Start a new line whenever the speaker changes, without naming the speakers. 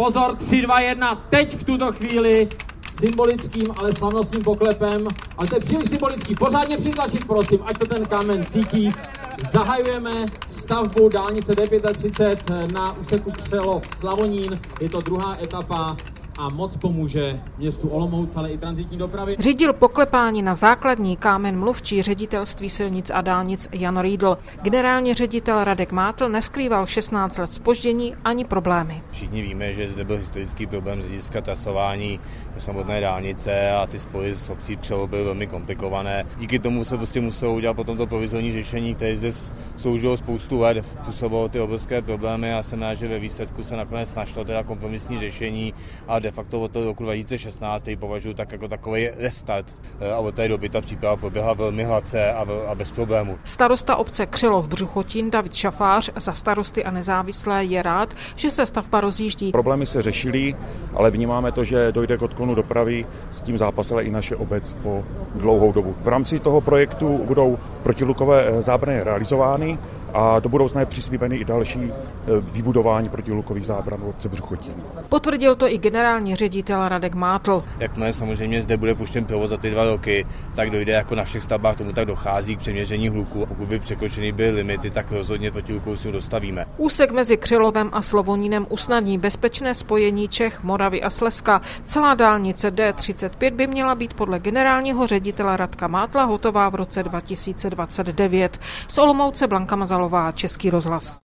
Pozor, 3, 2, 1, teď v tuto chvíli symbolickým, ale slavnostním poklepem, ale to je příliš symbolický, pořádně přitlačit, prosím, ať to ten kámen cítí. Zahajujeme stavbu dálnice D35 na úseku Křelov Slavonín, je to druhá etapa a moc pomůže městu Olomouc, ale i transitní dopravy.
Řídil poklepání na základní kámen mluvčí ředitelství silnic a dálnic Jan Riedl. Generální ředitel Radek Mátl neskrýval 16 let spoždění ani problémy.
Všichni víme, že zde byl historický problém z hlediska trasování samotné dálnice a ty spoje s obcí Přelo byly velmi komplikované. Díky tomu se prostě muselo udělat potom to provizorní řešení, které zde sloužilo spoustu let, působilo ty obrovské problémy a jsem rád, že ve výsledku se nakonec našlo teda kompromisní řešení a de facto od toho roku 2016 považuji tak jako takový restart a od té doby ta příprava proběhla velmi hladce a, a bez problému.
Starosta obce Křilov Břuchotín David Šafář za starosty a nezávislé je rád, že se stavba rozjíždí.
Problémy se řešily, ale vnímáme to, že dojde k odklonu dopravy, s tím zápasila i naše obec po dlouhou dobu. V rámci toho projektu budou protilukové zábrany realizovány a do budoucna je přislíbeny i další e, vybudování protilukových zábran v obce Břuchotín.
Potvrdil to i generální ředitel Radek Mátl.
Jakmile samozřejmě zde bude puštěn provoz za ty dva roky, tak dojde jako na všech stavbách tomu tak dochází k přeměření hluku. Pokud by překročeny byly limity, tak rozhodně protilukou si dostavíme.
Úsek mezi Křilovem a Slovonínem usnadní bezpečné spojení Čech, Moravy a Slezska. Celá dálnice D35 by měla být podle generálního ředitele Radka Mátla hotová v roce 2029. Z Olomouce Blanka Mazalová, Český rozhlas.